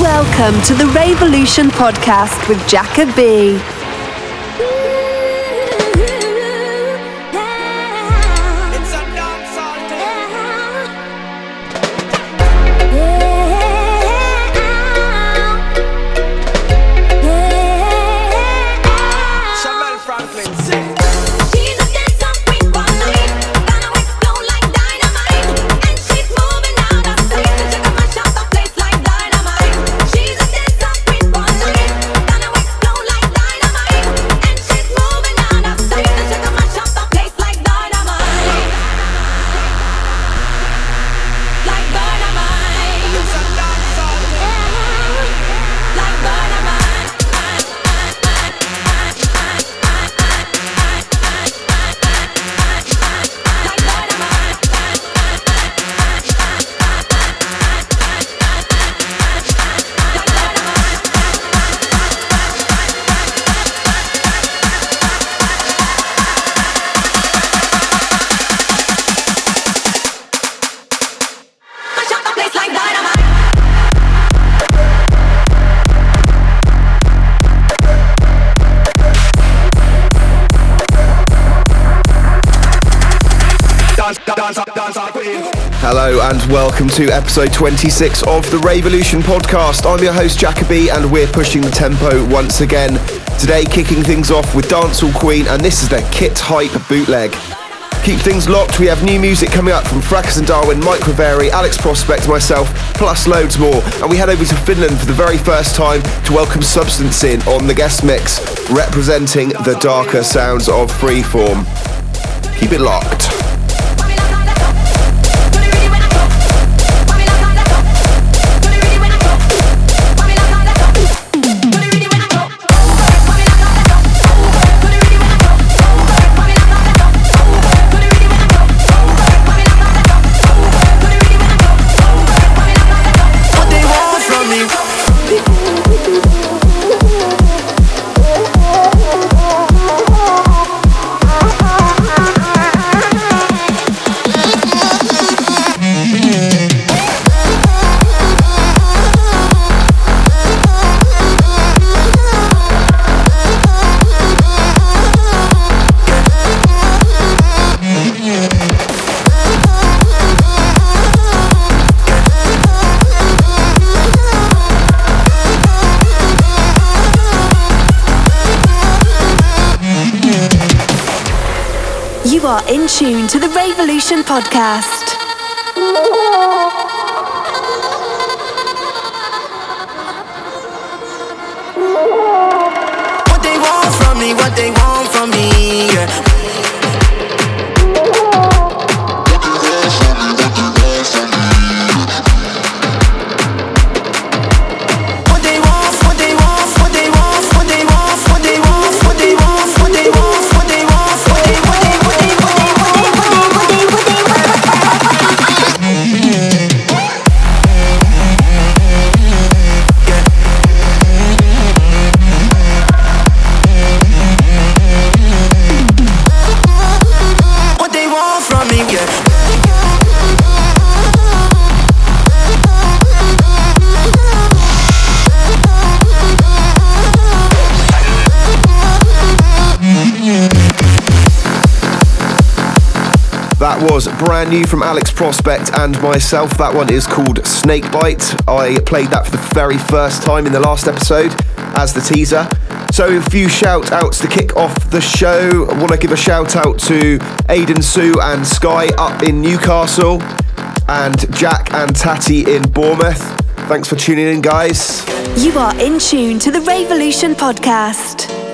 Welcome to the Raveolution podcast with Jacka B. to episode 26 of the Raveolution podcast. I'm your host Jakka-B and we're pushing the tempo once again. Today kicking things off with Dancehall Queen and this is their Kit Hype bootleg. Keep things locked, we have new music coming up from Fracus and Darwin, Mike Reverie, Alex Prospect, myself, plus loads more. And we head over to Finland for the very first time to welcome Substanced in on the guest mix, representing the darker sounds of Freeform. Keep it locked. In tune to the Raveolution podcast. Was brand new from Alex Prospect and myself. That one is called Snakebite. I played that for the very first time in the last episode as the teaser. So, a few shout outs to kick off the show. I want to give a shout out to Aiden Sue and Sky up in Newcastle, and Jack and Tatty in Bournemouth. Thanks for tuning in, guys. You are in tune to the Raveolution podcast.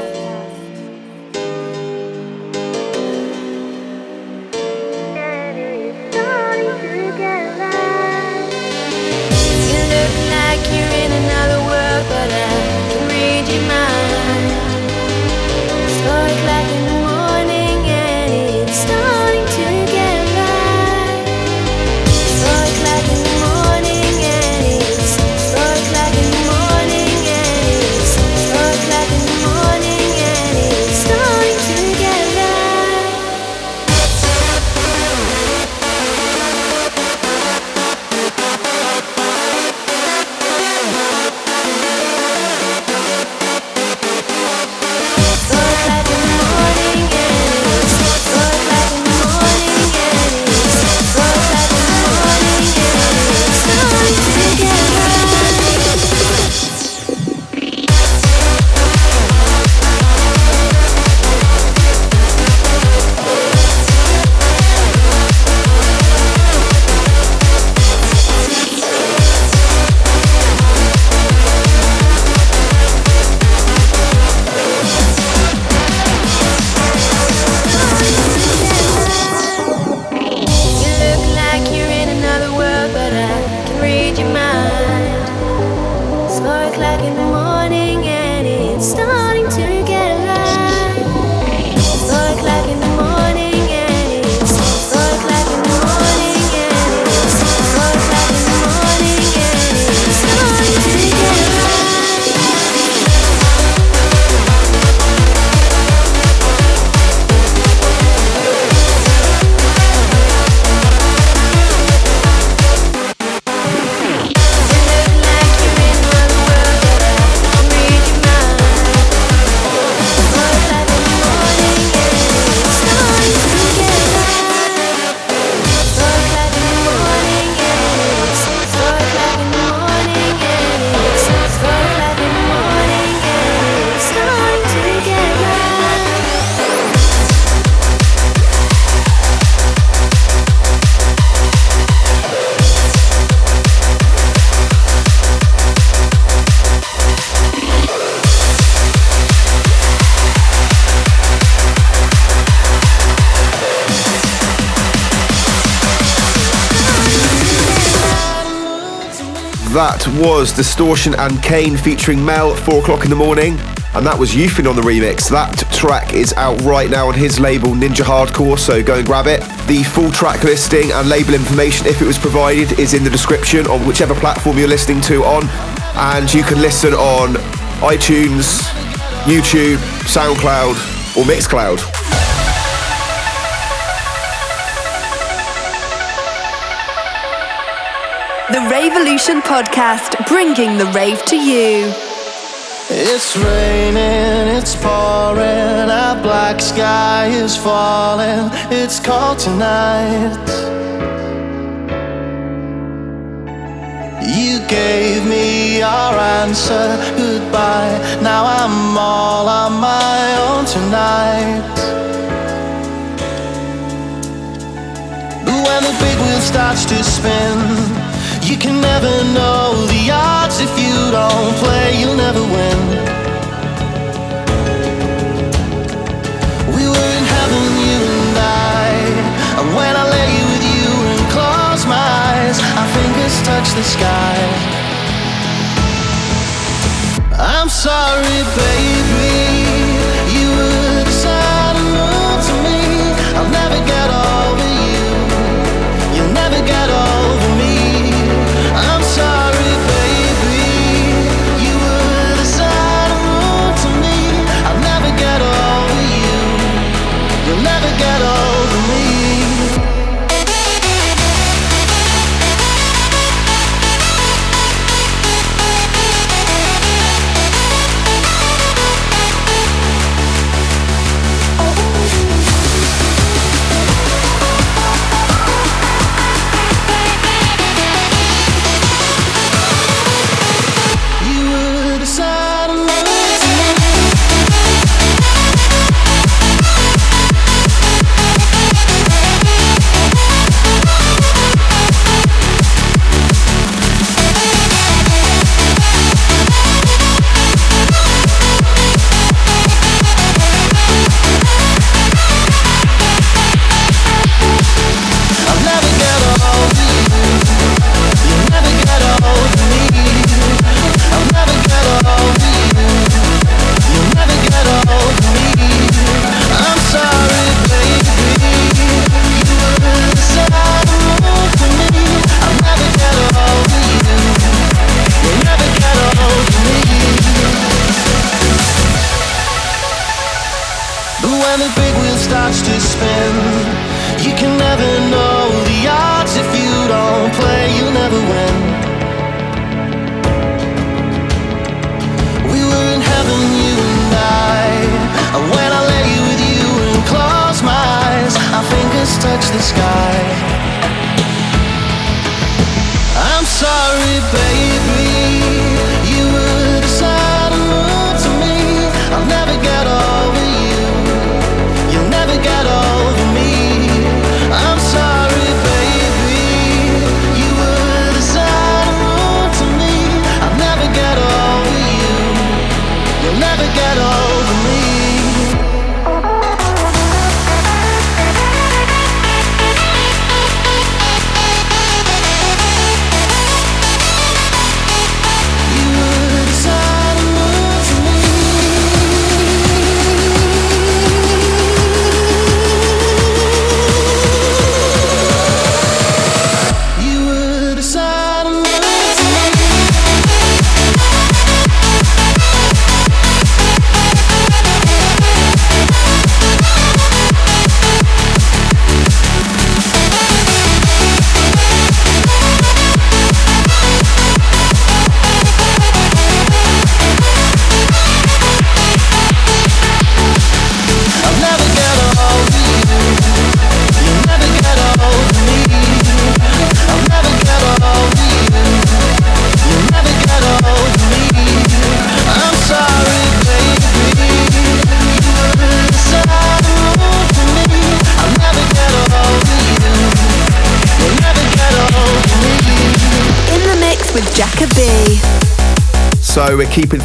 Was Distortion and Kane featuring Mel at 4 o'clock in the morning. And that was Eufeion on the remix. That track is out right now on his label Ninja Hardcore, so go and grab it. The full track listing and label information, if it was provided, is in the description on whichever platform you're listening to on. And you can listen on iTunes, YouTube, SoundCloud, or Mixcloud. The Raveolution Podcast, bringing the rave to you. It's raining, it's pouring, a black sky is falling. It's cold tonight. You gave me your answer, goodbye. Now I'm all on my own tonight. When the big wheel starts to spin. Can never know the odds if you don't play, you'll never win. We were in heaven, you and I. And when I lay with you and close my eyes, our fingers touch the sky. I'm sorry, baby.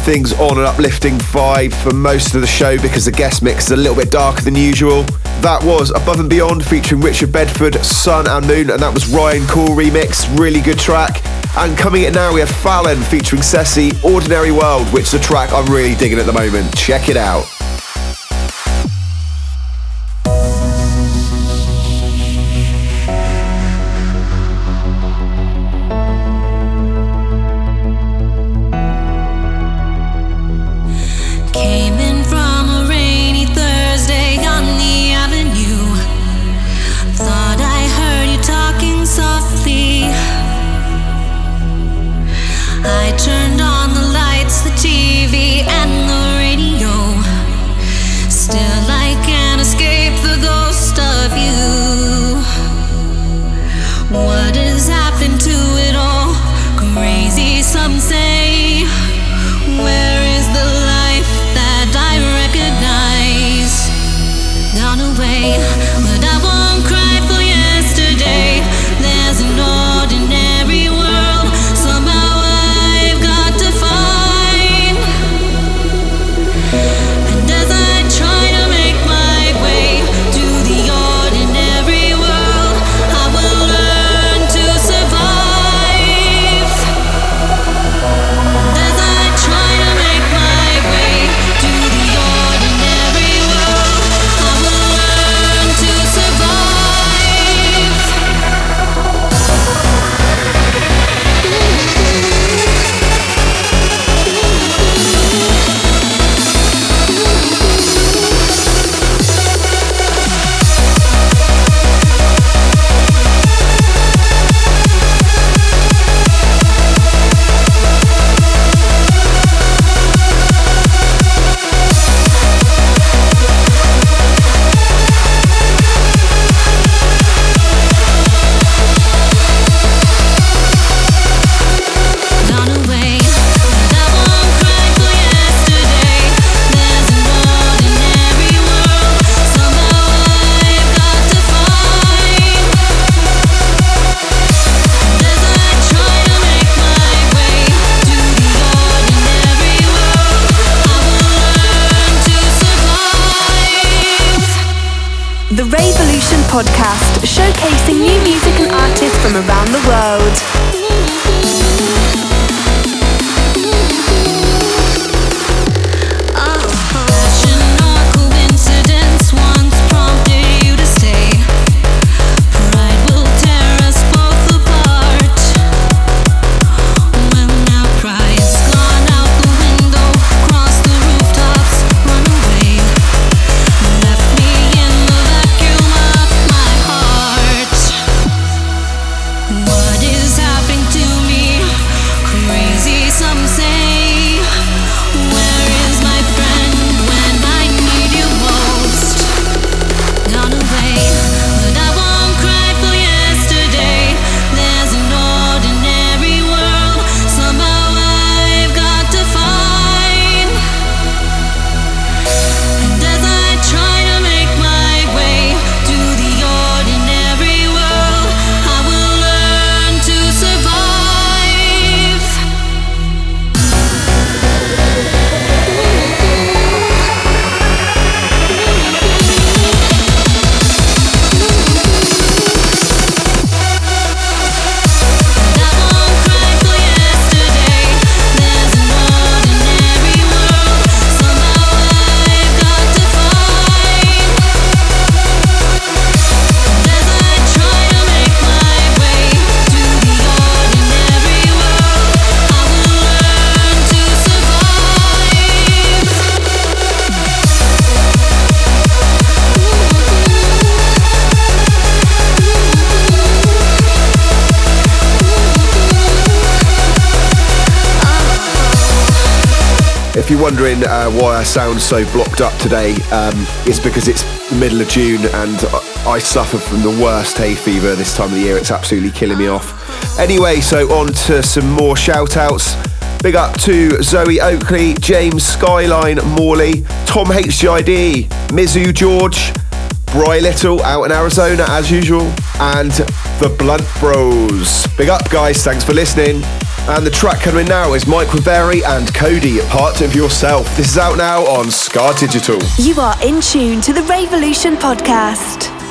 Things on an uplifting vibe for most of the show because the guest mix is a little bit darker than usual. That was Above and Beyond featuring Richard Bedford, Sun and Moon, and that was Ryan Kore remix. Really good track. And coming in now, we have Fallon featuring Cecci, Ordinary World, which is a track I'm really digging at the moment. Check it out. You're wondering uh, why I sound so blocked up today, um, it's because it's the middle of June and I suffer from the worst hay fever this time of the year. It's absolutely killing me off. Anyway, so on to some more shout outs. Big up to Zoe Oakley, James Skyline Morley, Tom HGID, Mizu George, Bry Little out in Arizona as usual, and the Blunt Bros. Big up, guys. Thanks for listening. And the track coming now is Mike Reverie and Code-E, Part of Yourself. This is out now on Scared Digital. You are in tune to the Raveolution podcast.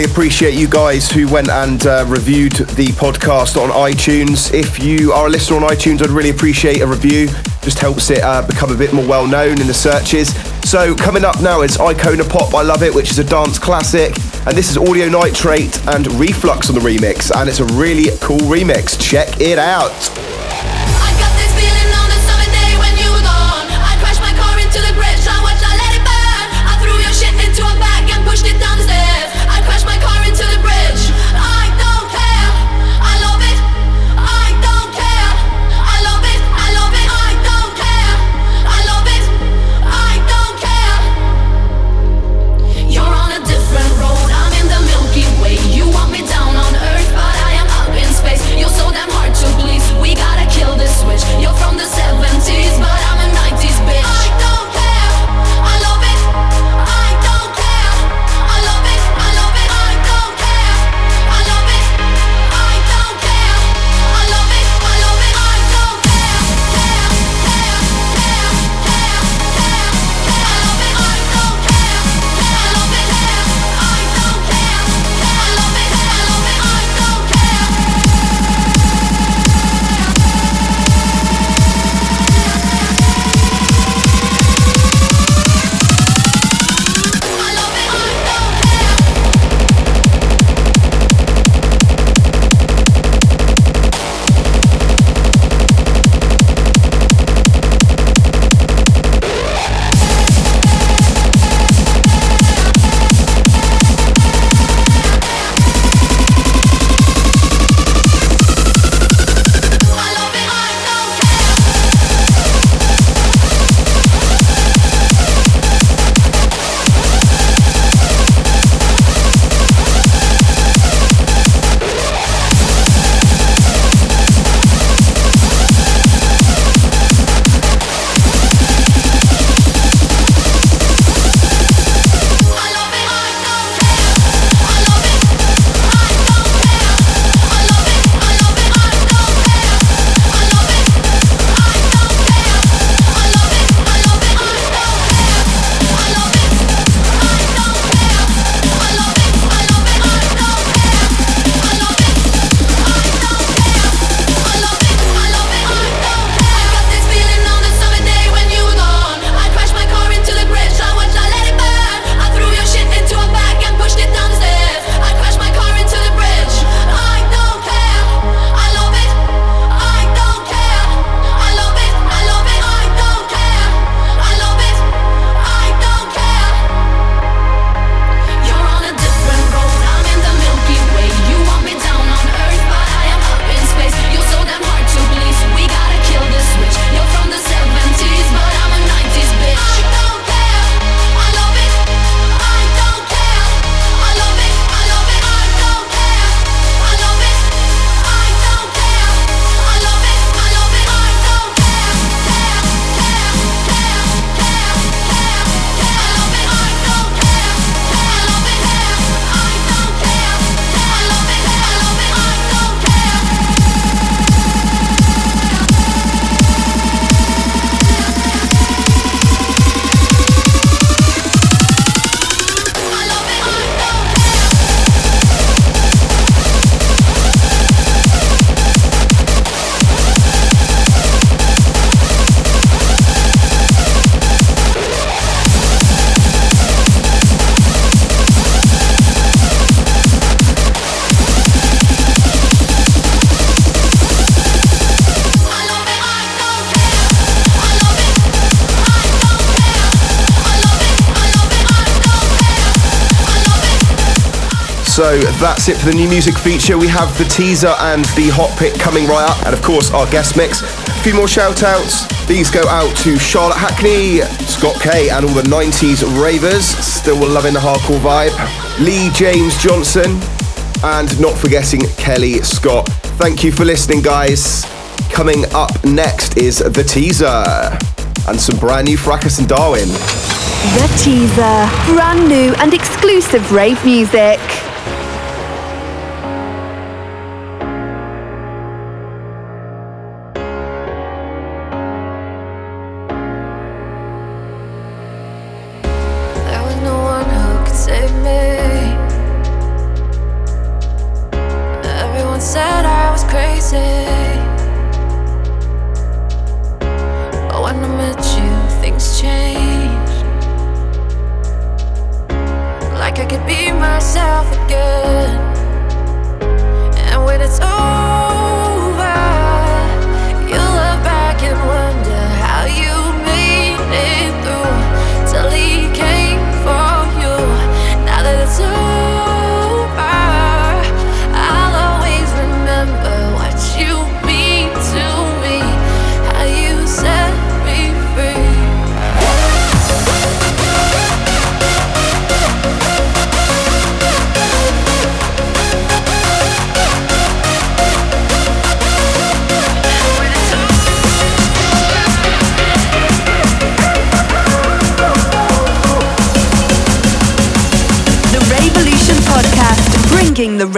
really appreciate you guys who went and uh, reviewed the podcast on iTunes. If you are a listener on iTunes, I'd really appreciate a review. Just helps it uh, become a bit more well known in the searches. So, coming up now is Icona Pop, I Love It, which is a dance classic. And this is Audio Nitrate and Reflux on the remix. And it's a really cool remix. Check it out. That's it for the new music feature. We have the teaser and the hot pick coming right up, and of course our guest mix. A few more shout outs. These go out to Charlotte Hackney, Scott K, and all the 90s ravers. Still loving the hardcore vibe. Lee James Johnson, and not forgetting Kelly Scott. Thank you for listening, guys. Coming up next is the teaser and some brand new Fracus and Darwin. The teaser. Brand new and exclusive rave music.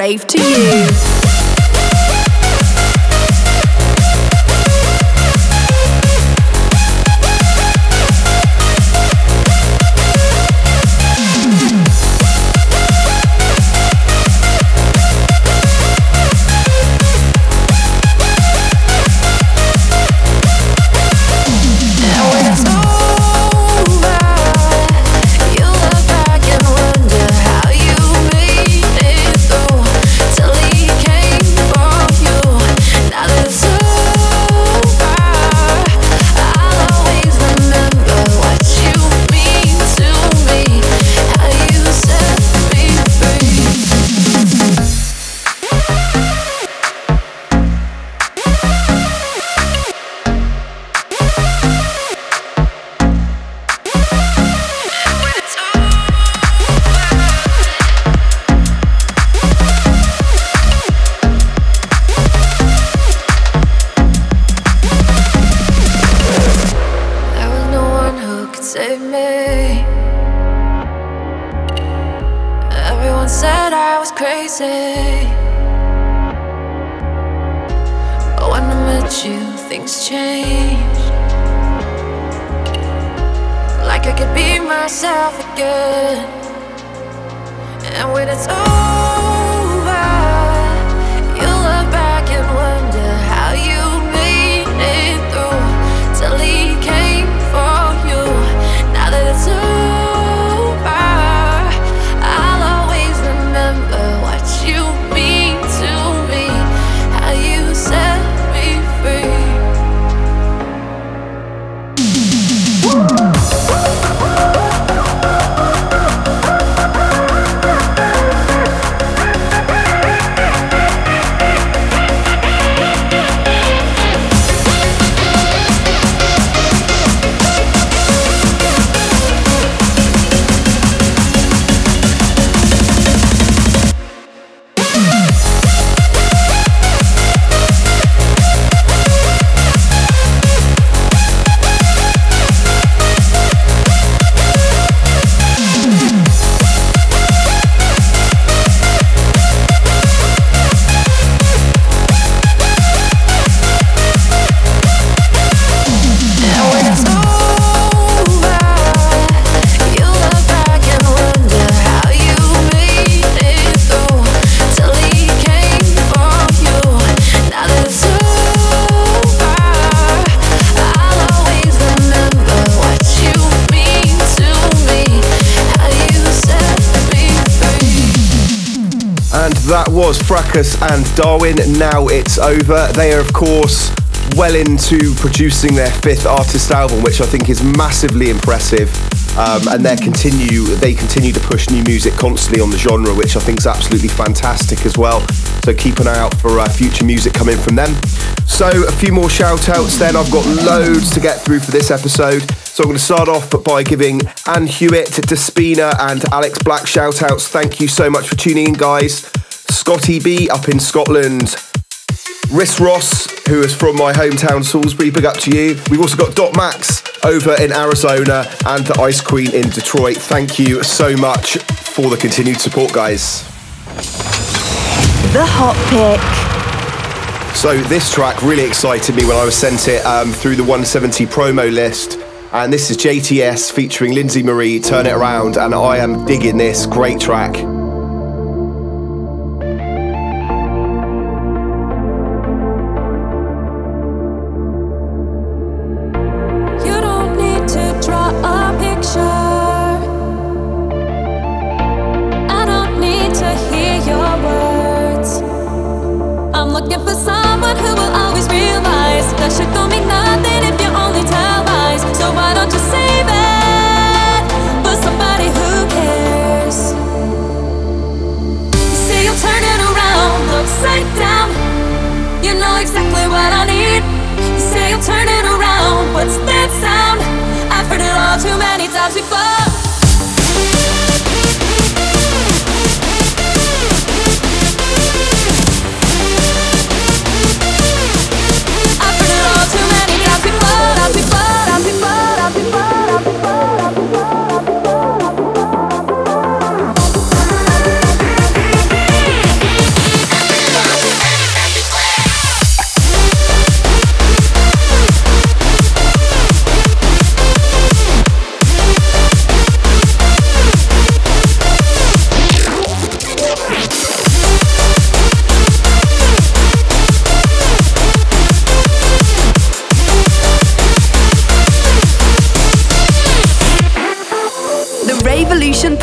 Rave to you. Save me. Everyone said I was crazy. But when I met you, things changed. Like I could be myself again. And when it's over, that was Fracus and Darwin. Now it's over. They are, of course, well into producing their fifth artist album, which I think is massively impressive. Um, and they continue they continue to push new music constantly on the genre, which I think is absolutely fantastic as well. So keep an eye out for uh, future music coming from them. So a few more shout outs then. I've got loads to get through for this episode. So I'm going to start off by giving Anne Hewitt, Despina, and Alex Black shout outs. Thank you so much for tuning in, guys. Scotty B up in Scotland. Riss Ross, who is from my hometown Salisbury, big up to you. We've also got Dot Max over in Arizona and the Ice Queen in Detroit. Thank you so much for the continued support, guys. The Hot Pick. So this track really excited me when I was sent it um, through the 170 promo list. And this is JTS featuring Lindsay Marie, Turn It Around, and I am digging this. Great track.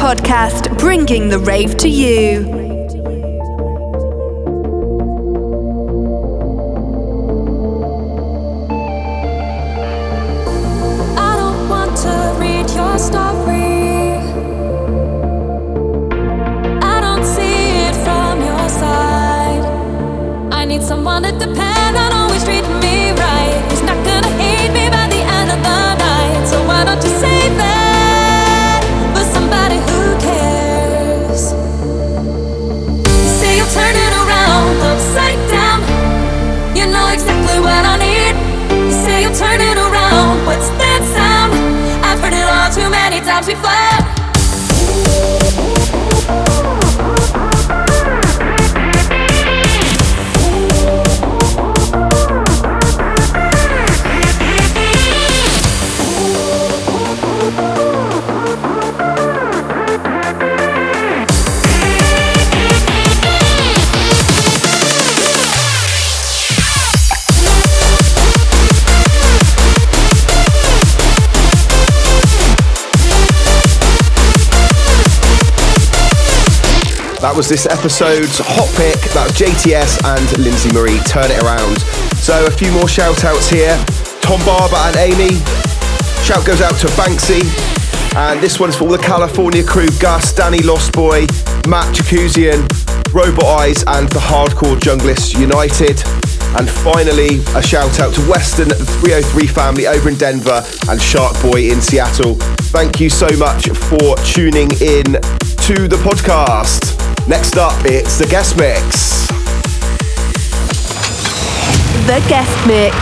Podcast, bringing the rave to you. Was this episode's hot pick. about JTS and Lindsay Marie. Turn it around. So a few more shout outs here. Tom Barber and Amy. Shout goes out to Banksy. And this one's for all the California crew Gus, Danny Lost Boy, Matt Jacuzian, Robot Eyes, and the Hardcore Junglists United. And finally, a shout out to Western 303 family over in Denver and Shark Boy in Seattle. Thank you so much for tuning in to the podcast. Next up, it's the guest mix. The guest mix.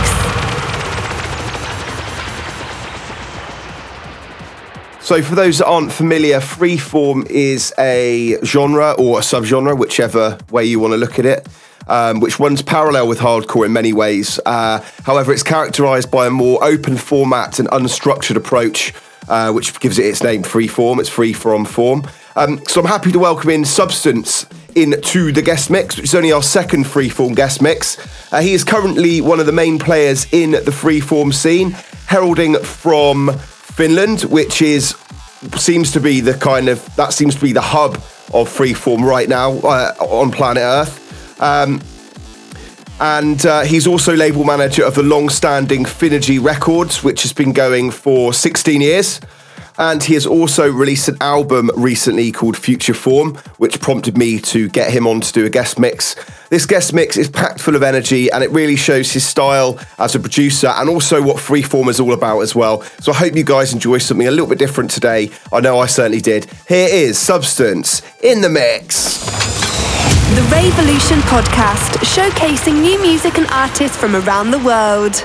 So, for those that aren't familiar, freeform is a genre or a subgenre, whichever way you want to look at it, um, which runs parallel with hardcore in many ways. Uh, however, it's characterized by a more open format and unstructured approach, uh, which gives it its name, freeform. It's free from form. Um, so, I'm happy to welcome in Substanced into the guest mix, which is only our second freeform guest mix. Uh, he is currently one of the main players in the freeform scene, heralding from Finland, which is seems to be the kind of that seems to be the hub of freeform right now uh, on planet Earth. Um, and uh, he's also label manager of the long-standing Finergy Records, which has been going for 16 years. And he has also released an album recently called Future Form, which prompted me to get him on to do a guest mix. This guest mix is packed full of energy and it really shows his style as a producer and also what Freeform is all about as well. So I hope you guys enjoy something a little bit different today. I know I certainly did. Here is Substanced in the mix. The Raveolution podcast, showcasing new music and artists from around the world.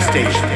Station.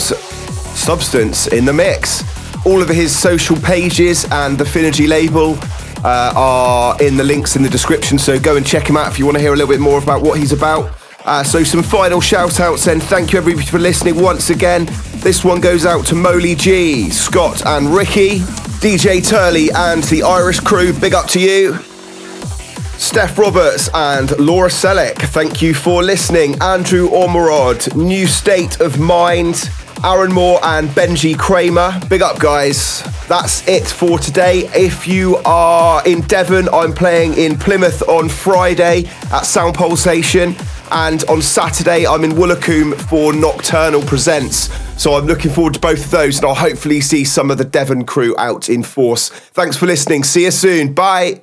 Was Substanced in the Mix. All of his social pages and the Finergy label uh, are in the links in the description, so go and check him out if you want to hear a little bit more about what he's about. Uh, so, some final shout outs then. Thank you everybody for listening once again. This one goes out to Moley G, Scott, and Ricky, DJ Turley, and the Irish crew. Big up to you. Steph Roberts and Laura Selleck, thank you for listening. Andrew Ormerod, New State of Mind, Aaron Moore and Benji Kramer. Big up, guys. That's it for today. If you are in Devon, I'm playing in Plymouth on Friday at Sound Pulsation. And on Saturday, I'm in Woolacombe for Nocturnal Presents. So I'm looking forward to both of those, and I'll hopefully see some of the Devon crew out in force. Thanks for listening. See you soon. Bye.